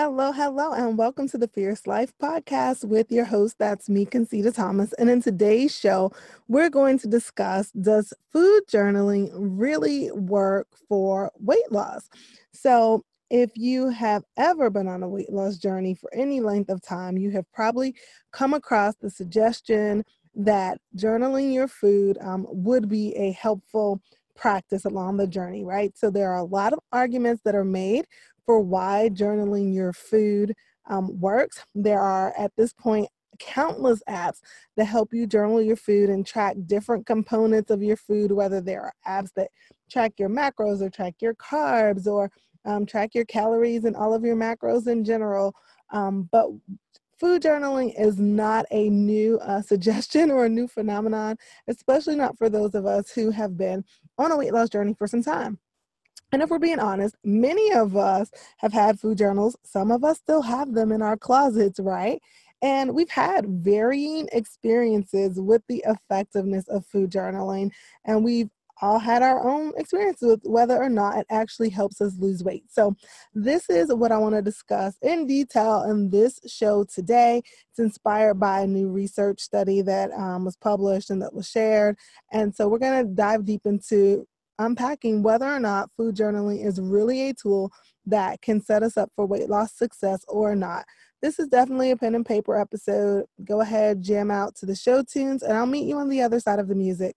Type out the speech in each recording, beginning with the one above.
Hello, hello, and welcome to the Fierce Life podcast with your host, that's me, Concita Thomas. And in today's show, we're going to discuss Does food journaling really work for weight loss? So, if you have ever been on a weight loss journey for any length of time, you have probably come across the suggestion that journaling your food um, would be a helpful practice along the journey, right? So there are a lot of arguments that are made for why journaling your food um, works. There are at this point countless apps that help you journal your food and track different components of your food, whether there are apps that track your macros or track your carbs or um, track your calories and all of your macros in general. Um, but food journaling is not a new uh, suggestion or a new phenomenon, especially not for those of us who have been on a weight loss journey for some time. And if we're being honest, many of us have had food journals. Some of us still have them in our closets, right? And we've had varying experiences with the effectiveness of food journaling. And we've all had our own experiences with whether or not it actually helps us lose weight. So, this is what I want to discuss in detail in this show today. It's inspired by a new research study that um, was published and that was shared. And so, we're going to dive deep into unpacking whether or not food journaling is really a tool that can set us up for weight loss success or not. This is definitely a pen and paper episode. Go ahead, jam out to the show tunes, and I'll meet you on the other side of the music.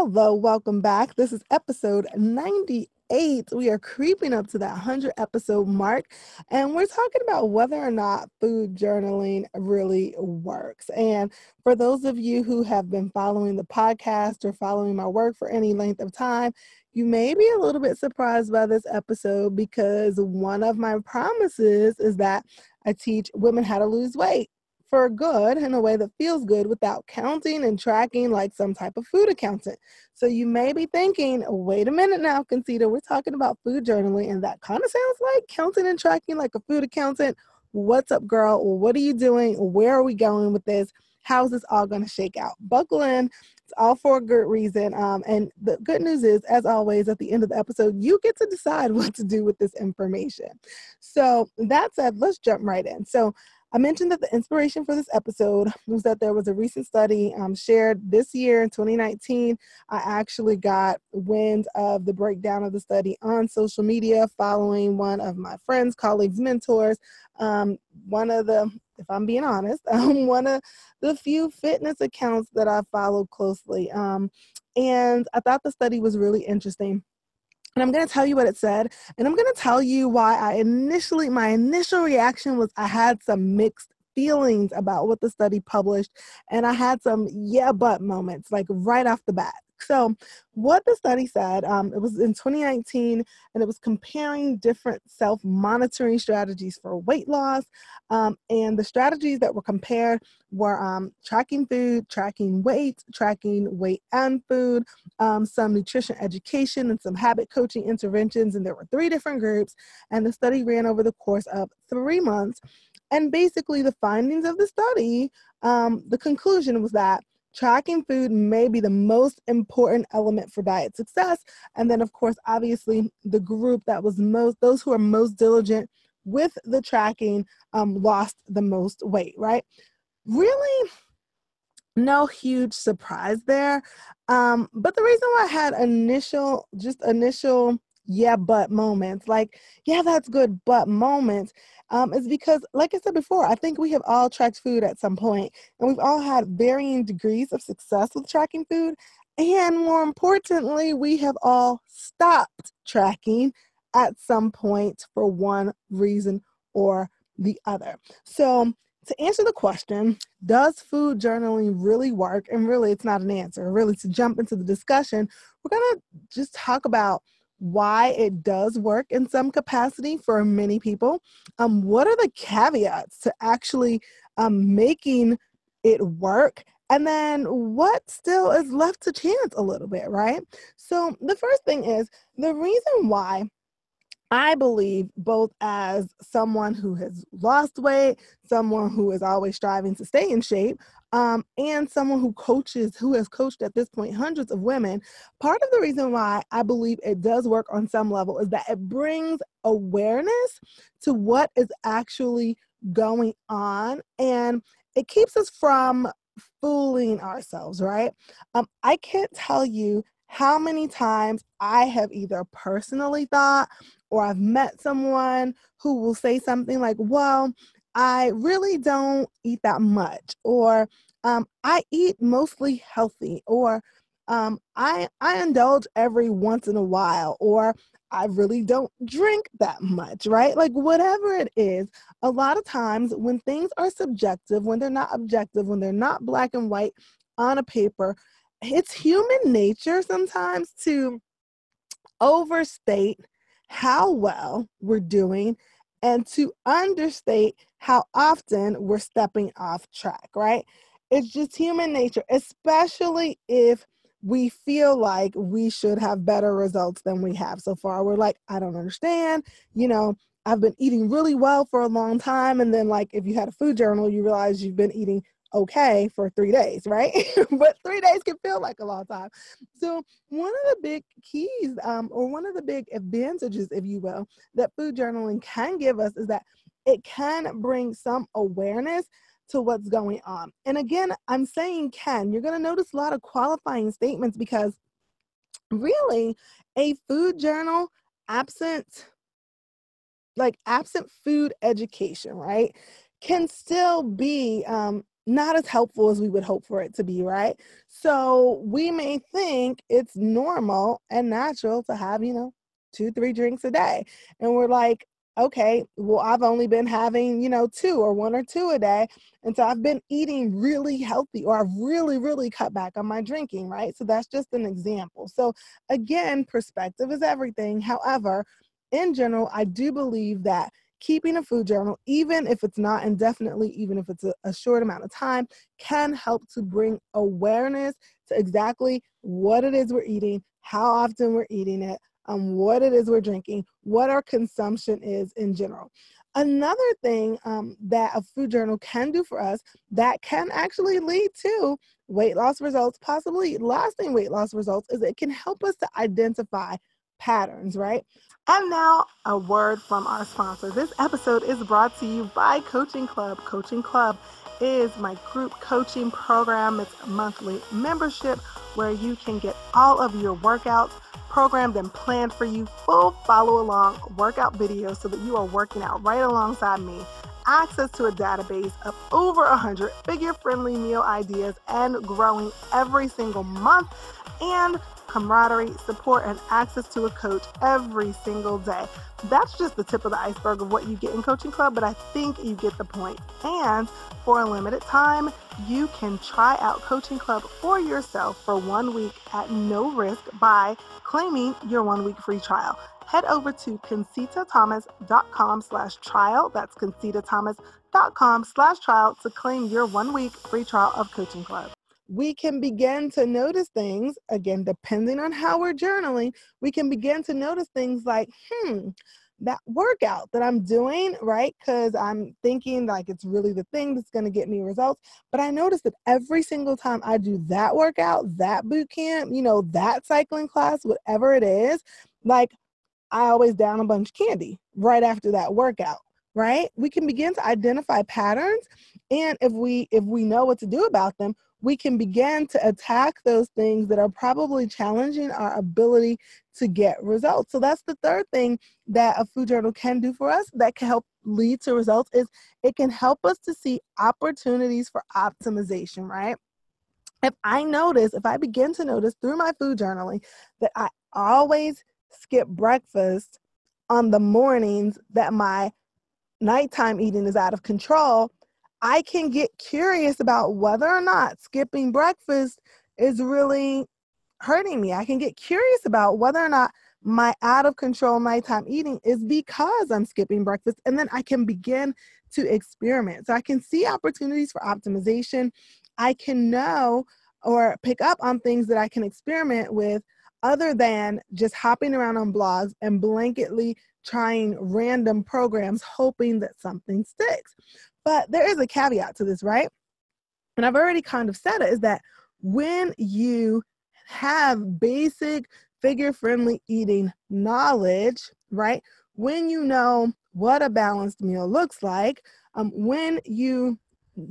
Hello, welcome back. This is episode 98. We are creeping up to that 100 episode mark, and we're talking about whether or not food journaling really works. And for those of you who have been following the podcast or following my work for any length of time, you may be a little bit surprised by this episode because one of my promises is that I teach women how to lose weight for good in a way that feels good without counting and tracking like some type of food accountant. So you may be thinking, wait a minute now, Concita, we're talking about food journaling, and that kind of sounds like counting and tracking like a food accountant. What's up, girl? What are you doing? Where are we going with this? How's this all going to shake out? Buckle in. It's all for a good reason. Um, and the good news is, as always, at the end of the episode, you get to decide what to do with this information. So, that said, let's jump right in. So, I mentioned that the inspiration for this episode was that there was a recent study um, shared this year in 2019. I actually got wind of the breakdown of the study on social media following one of my friends, colleagues, mentors. Um, one of the, if I'm being honest, um, one of the few fitness accounts that I follow closely. Um, and I thought the study was really interesting and I'm going to tell you what it said. And I'm going to tell you why I initially, my initial reaction was I had some mixed feelings about what the study published. And I had some yeah, but moments, like right off the bat. So, what the study said, um, it was in 2019, and it was comparing different self monitoring strategies for weight loss. Um, and the strategies that were compared were um, tracking food, tracking weight, tracking weight and food, um, some nutrition education, and some habit coaching interventions. And there were three different groups. And the study ran over the course of three months. And basically, the findings of the study, um, the conclusion was that Tracking food may be the most important element for diet success. And then, of course, obviously, the group that was most, those who are most diligent with the tracking um, lost the most weight, right? Really, no huge surprise there. Um, but the reason why I had initial, just initial, yeah, but moments, like, yeah, that's good, but moments, um, is because, like I said before, I think we have all tracked food at some point, and we've all had varying degrees of success with tracking food. And more importantly, we have all stopped tracking at some point for one reason or the other. So, to answer the question, does food journaling really work? And really, it's not an answer. Really, to jump into the discussion, we're going to just talk about why it does work in some capacity for many people. Um, what are the caveats to actually um, making it work? And then what still is left to chance a little bit, right? So, the first thing is the reason why I believe both as someone who has lost weight, someone who is always striving to stay in shape, um, and someone who coaches, who has coached at this point hundreds of women. Part of the reason why I believe it does work on some level is that it brings awareness to what is actually going on and it keeps us from fooling ourselves, right? Um, I can't tell you how many times I have either personally thought or I've met someone who will say something like, Well, I really don't eat that much, or um, I eat mostly healthy, or um, I, I indulge every once in a while, or I really don't drink that much, right? Like, whatever it is, a lot of times when things are subjective, when they're not objective, when they're not black and white on a paper, it's human nature sometimes to overstate how well we're doing and to understate how often we're stepping off track, right? It's just human nature, especially if we feel like we should have better results than we have so far. We're like, I don't understand. You know, I've been eating really well for a long time. And then, like, if you had a food journal, you realize you've been eating okay for three days, right? but three days can feel like a long time. So, one of the big keys, um, or one of the big advantages, if you will, that food journaling can give us is that it can bring some awareness to what's going on. And again, I'm saying can. You're going to notice a lot of qualifying statements because really a food journal absent like absent food education, right? Can still be um, not as helpful as we would hope for it to be, right? So we may think it's normal and natural to have, you know, two, three drinks a day. And we're like, okay, well, I've only been having, you know, two or one or two a day. And so I've been eating really healthy or I've really, really cut back on my drinking, right? So that's just an example. So again, perspective is everything. However, in general, I do believe that keeping a food journal, even if it's not indefinitely, even if it's a, a, short amount of time, can help to bring awareness to exactly what it is we're eating, how often we're eating it, um, what it is we're drinking, what our consumption is in general. Another thing um, that a food journal can do for us that can actually lead to weight loss results, possibly lasting weight loss results, is it can help us to identify patterns, right? And now, a word from our sponsor. This episode is brought to you by Coaching Club. Coaching Club is my group coaching program. It's a monthly membership where you can get all of your workouts programmed and planned for you, full follow along workout videos so that you are working out right alongside me. Access to a database of over 100 figure friendly meal ideas and growing every single month, and camaraderie, support, and access to a coach every single day. That's just the tip of the iceberg of what you get in Coaching Club, but I think you get the point. And for a limited time, you can try out Coaching Club for yourself for one week at no risk by claiming your one week free trial. Head over to concitathomas.com slash trial. That's concitathomas.com slash trial to claim your one week free trial of Coaching Club we can begin to notice things, again, depending on how we're journaling, we can begin to notice things like, hmm, that workout that I'm doing, right? Because I'm thinking like it's really the thing that's going to get me results. But I notice that every single time I do that workout, that boot camp, you know, that cycling class, whatever it is, like I always down a bunch of candy right after that workout right we can begin to identify patterns and if we if we know what to do about them we can begin to attack those things that are probably challenging our ability to get results. So that's the third thing that a food journal can do for us that can help lead to results is it can help us to see opportunities for optimization, right? If I notice, if I begin to notice through my food journaling that I always skip breakfast on the mornings that my nighttime eating is out of control, I can get curious about whether or not skipping breakfast is really hurting me. I can get curious about whether or not my out of control nighttime eating is because I'm skipping breakfast. And then I can begin to experiment. So I can see opportunities for optimization. I can know or pick up on things that I can experiment with other than just hopping around on blogs and blanketly trying random programs hoping that something sticks. But there is a caveat to this, right? And I've already kind of said it is that when you have basic figure friendly eating knowledge, right? When you know what a balanced meal looks like, um, when you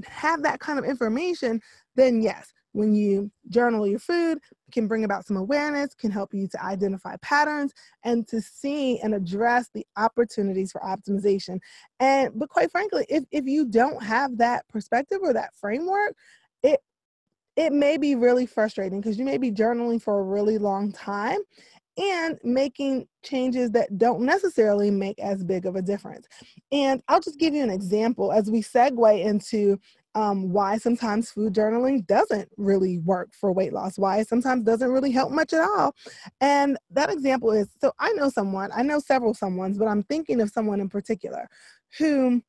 have that kind of information, then yes, when you journal your food, can bring about some awareness, can help you to identify patterns and to see and address the opportunities for optimization. And but quite frankly, if, if you don't have that perspective or that framework, it it may be really frustrating because you may be journaling for a really long time and making changes that don't necessarily make as big of a difference. And I'll just give you an example as we segue into um, why sometimes food journaling doesn't really work for weight loss, why it sometimes doesn't really help much at all. And that example is so I know someone, I know several someones, but I'm thinking of someone in particular who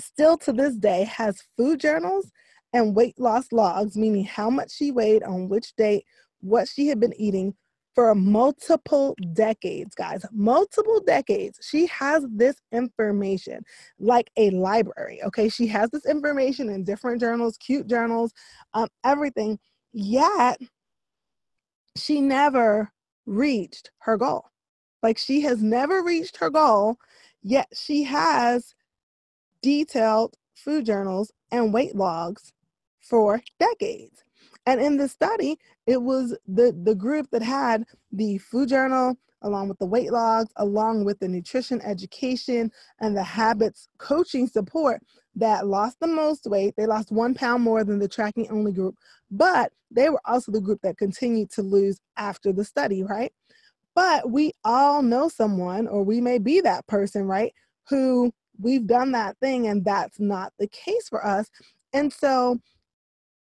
still to this day has food journals and weight loss logs, meaning how much she weighed on which date, what she had been eating for multiple decades, guys, multiple decades. She has this information like a library, okay? She has this information in different journals, cute journals, um, everything. Yet, she never reached her goal. Like, she has never reached her goal, yet she has detailed food journals and weight logs for decades. And in the study, it was the, the group that had the food journal, along with the weight logs, along with the nutrition education and the habits coaching support that lost the most weight. They lost one pound more than the tracking only group, but they were also the group that continued to lose after the study, right? But we all know someone, or we may be that person, right? Who we've done that thing and that's not the case for us. And so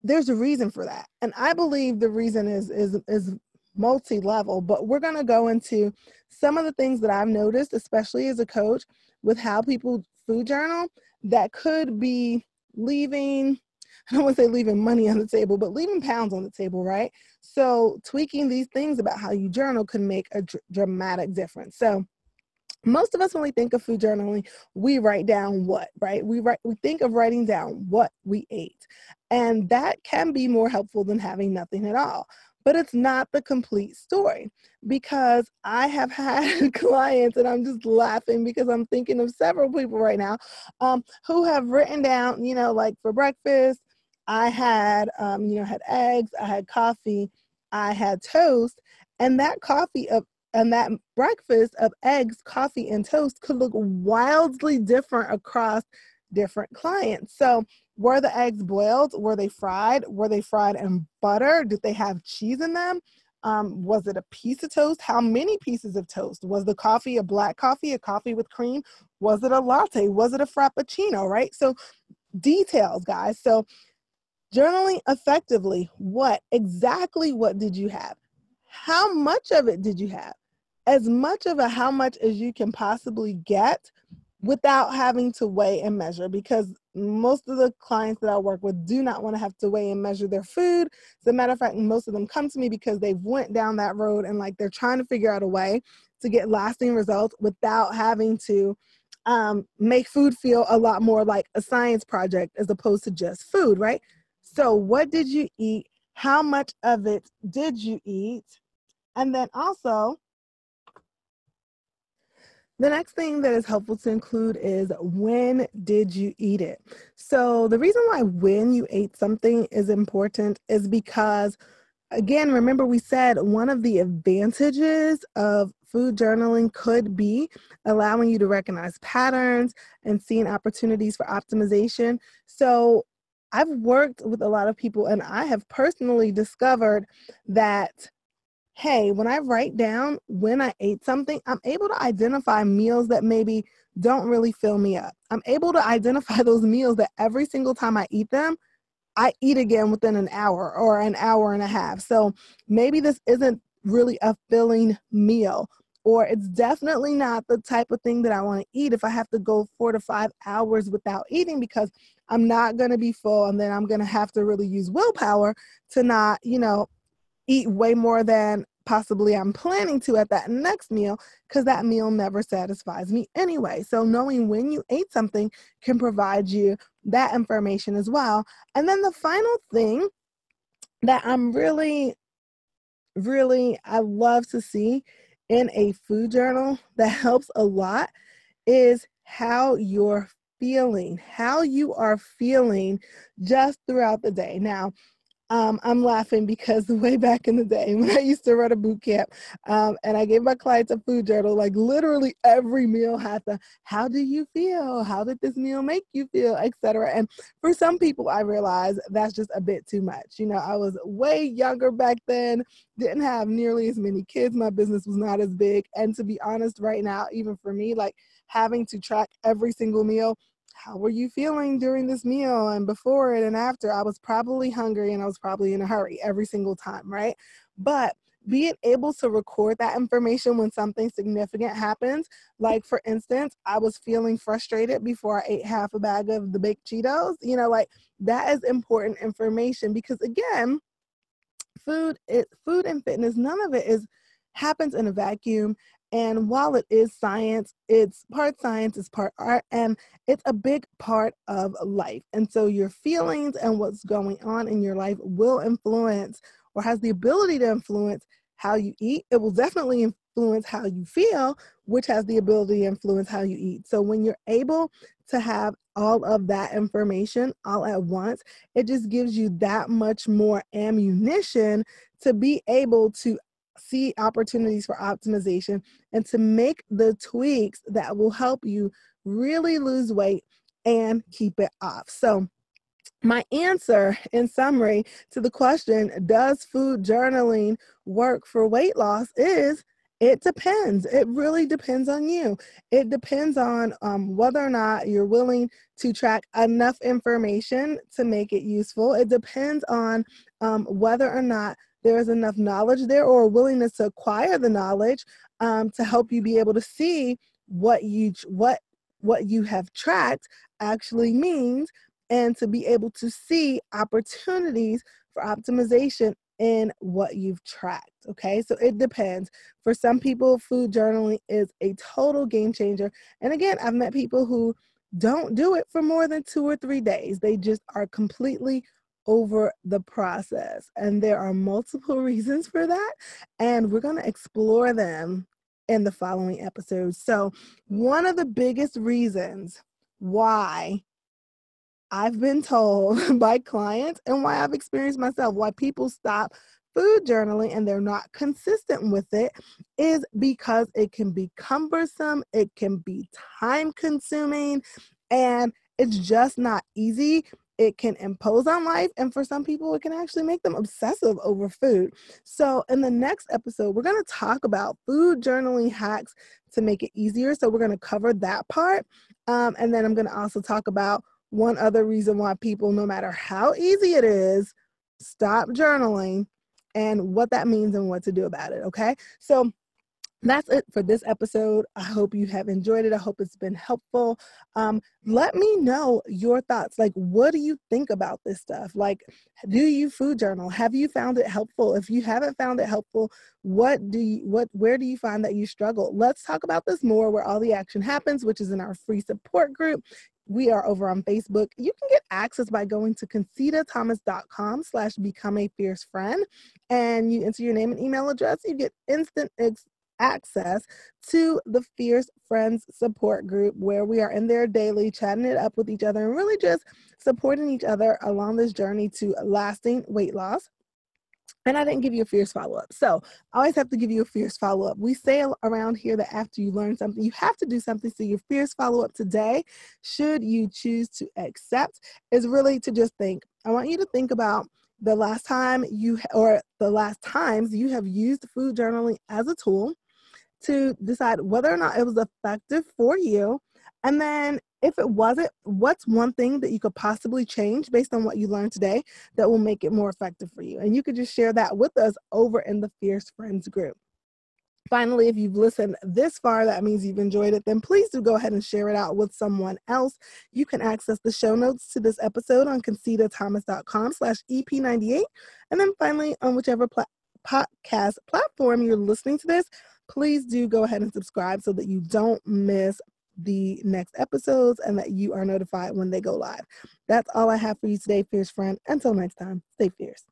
there's a reason for that. And I believe the reason is is is multi-level, but we're going to go into some of the things that I've noticed, especially as a coach, with how people food journal that could be leaving I don't want to say leaving money on the table, but leaving pounds on the table, right? So tweaking these things about how you journal can make a dr- dramatic difference. So most of us when we think of food journaling we write down what right? We write we think of writing down what we ate and that can be more helpful than having nothing at all but it's not the complete story because I have had clients, and I'm just laughing because I'm thinking of several people right now um, who have written down, you know, like for breakfast, I had, um, you know, had eggs, I had coffee, I had toast, and that coffee of and that breakfast of eggs, coffee, and toast could look wildly different across different clients. So, were the eggs boiled? Were they fried? Were they fried in butter? Did they have cheese in them? Um, was it a piece of toast? How many pieces of toast? Was the coffee a black coffee, a coffee with cream? Was it a latte? Was it a frappuccino? Right? So, details, guys. So, journaling effectively, what exactly what did you have? How much of it did you have? As much of a how much as you can possibly get without having to weigh and measure because most of the clients that I work with do not want to have to weigh and measure their food. As a matter of fact, most of them come to me because they've went down that road and like they're trying to figure out a way to get lasting results without having to um, make food feel a lot more like a science project as opposed to just food, right? So, what did you eat? How much of it did you eat? And then also, the next thing that is helpful to include is when did you eat it? So, the reason why when you ate something is important is because, again, remember we said one of the advantages of food journaling could be allowing you to recognize patterns and seeing opportunities for optimization. So, I've worked with a lot of people and I have personally discovered that hey, when I write down when I ate something, I'm able to identify meals that maybe don't really fill me up. I'm able to identify those meals that every single time I eat them, I eat again within an hour or an hour and a half. So maybe this isn't really a filling meal or it's definitely not the type of thing that I want to eat if I have to go four to five hours without eating because I'm not going to be full and then I'm going to have to really use willpower to not, you know, eat way more than possibly I'm planning to at that next meal because that meal never satisfies me anyway. So, knowing when you ate something can provide you that information as well. And then the final thing that I'm really, really, I love to see in a food journal that helps a lot is how you're feeling, how you are feeling just throughout the day. Now, um, I'm laughing because way back in the day when I used to run a boot camp um, and I gave my clients a food journal, like literally every meal had the how do you feel? How did this meal make you feel? Etc. And for some people, I realized that's just a bit too much. You know, I was way younger back then, didn't have nearly as many kids. My business was not as big. And to be honest, right now, even for me, like having to track every single meal how were you feeling during this meal and before it and after? I was probably hungry and I was probably in a hurry every single time, right? But being able to record that information when something significant happens, like for instance, I was feeling frustrated before I ate half a bag of the baked Cheetos, you know, like that is important information because again, food it food and fitness, none of it is happens in a vacuum and while it is science, it's part science, it's part art, and it's a big part of life. And so your feelings and what's going on in your life will influence or has the ability to influence how you eat. It will definitely influence how you feel, which has the ability to influence how you eat. So when you're able to have all of that information all at once, it just gives you that much more ammunition to be able to see opportunities for optimization and to make the tweaks that will help you really lose weight and keep it off. So, my answer in summary to the question, does food journaling work for weight loss, is it depends. It really depends on you. It depends on um, whether or not you're willing to track enough information to make it useful. It depends on um, whether or not there is enough knowledge there or a willingness to acquire the knowledge um, to help you be able to see what you what what you have tracked actually means and to be able to see opportunities for optimization in what you've tracked. Okay, so it depends. For some people, food journaling is a total game changer. And again, I've met people who don't do it for more than two or three days, they just are completely over the process. And there are multiple reasons for that. And we're going to explore them in the following episodes. So, one of the biggest reasons why I've been told by clients and why I've experienced myself, why people stop food journaling and they're not consistent with it is because it can be cumbersome, it can be time consuming, and it's just not easy it can impose on life and for some people it can actually make them obsessive over food. So in the next episode we're going to talk about food journaling hacks to make it easier. So we're going to cover that part um, and then i'm going to also talk about one other reason why people no matter how easy it is stop journaling and what that means and what to do about it okay? So that's it for this episode. I hope you have enjoyed it. I hope it's been helpful. Um, let me know your thoughts. Like, what do you think about this stuff? Like, do you food journal? Have you found it helpful? If you haven't found it helpful, what do you what where do you find that you struggle? Let's talk about this more where all the action happens, which is in our free support group. We are over on Facebook. You can get access by going to concitathomas.com slash become a fierce friend. And you enter your name and email address. You get instant ex- access to the Fierce Friends support group where we are in there daily, chatting it up with each other and really just supporting each other along this journey to lasting weight loss. And I didn't give you a fierce follow up. So I always have to give you a fierce follow up. We say around here that after you learn something, you have to do something. So your fierce follow up today, should you choose to accept, is really to just think. I want you to think about the last time you, or the last times you have used food journaling as a tool to decide whether or not it was effective for you And then if it wasn't, what's one thing that you could possibly change based on what you learned today that will make it more effective for you? And you could just share that with us over in the Fierce Friends group. Finally, if you've listened this far, that means you've enjoyed it, then please do go ahead and share it out with someone else. You can access the show notes to this episode on concitathomas.com slash EP98. And then finally, on whichever pla- podcast platform you're listening to this, please do go ahead and subscribe so that you don't miss the next episodes and that you are notified when they go live. That's all I have for you today, Fierce Friend. Until next time, stay fierce.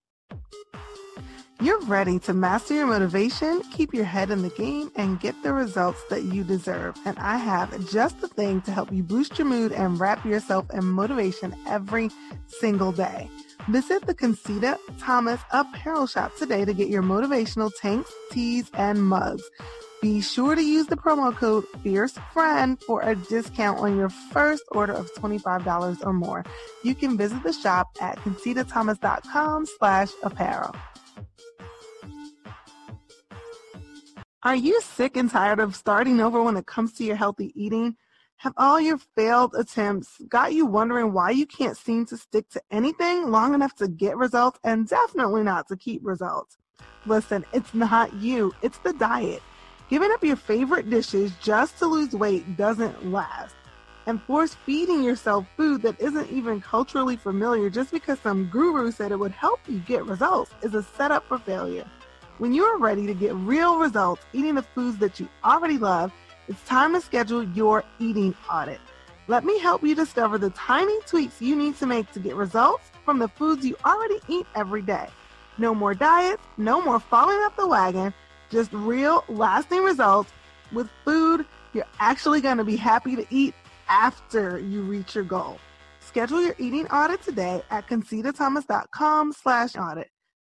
You're ready to master your motivation, keep your head in the game, and get the results that you deserve. And I have just the thing to help you boost your mood and wrap yourself in motivation every single day. Visit the Concita Thomas Apparel Shop today to get your motivational tanks, tees, and mugs. Be sure to use the promo code FierceFriend for a discount on your first order of $25 or more. You can visit the shop at concitathomas.com slash apparel. Are you sick and tired of starting over when it comes to your healthy eating? Have all your failed attempts got you wondering why you can't seem to stick to anything long enough to get results and definitely not to keep results? Listen, it's not you, it's the diet. Giving up your favorite dishes just to lose weight doesn't last. And force feeding yourself food that isn't even culturally familiar just because some guru said it would help you get results is a setup for failure. When you are ready to get real results eating the foods that you already love, it's time to schedule your eating audit. Let me help you discover the tiny tweaks you need to make to get results from the foods you already eat every day. No more diets, no more falling off the wagon just real lasting results with food you're actually going to be happy to eat after you reach your goal. Schedule your eating audit today at concitathomas.com slash audit.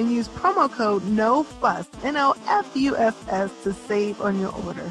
and use promo code NOFUSS, N-O-F-U-S-S, to save on your order.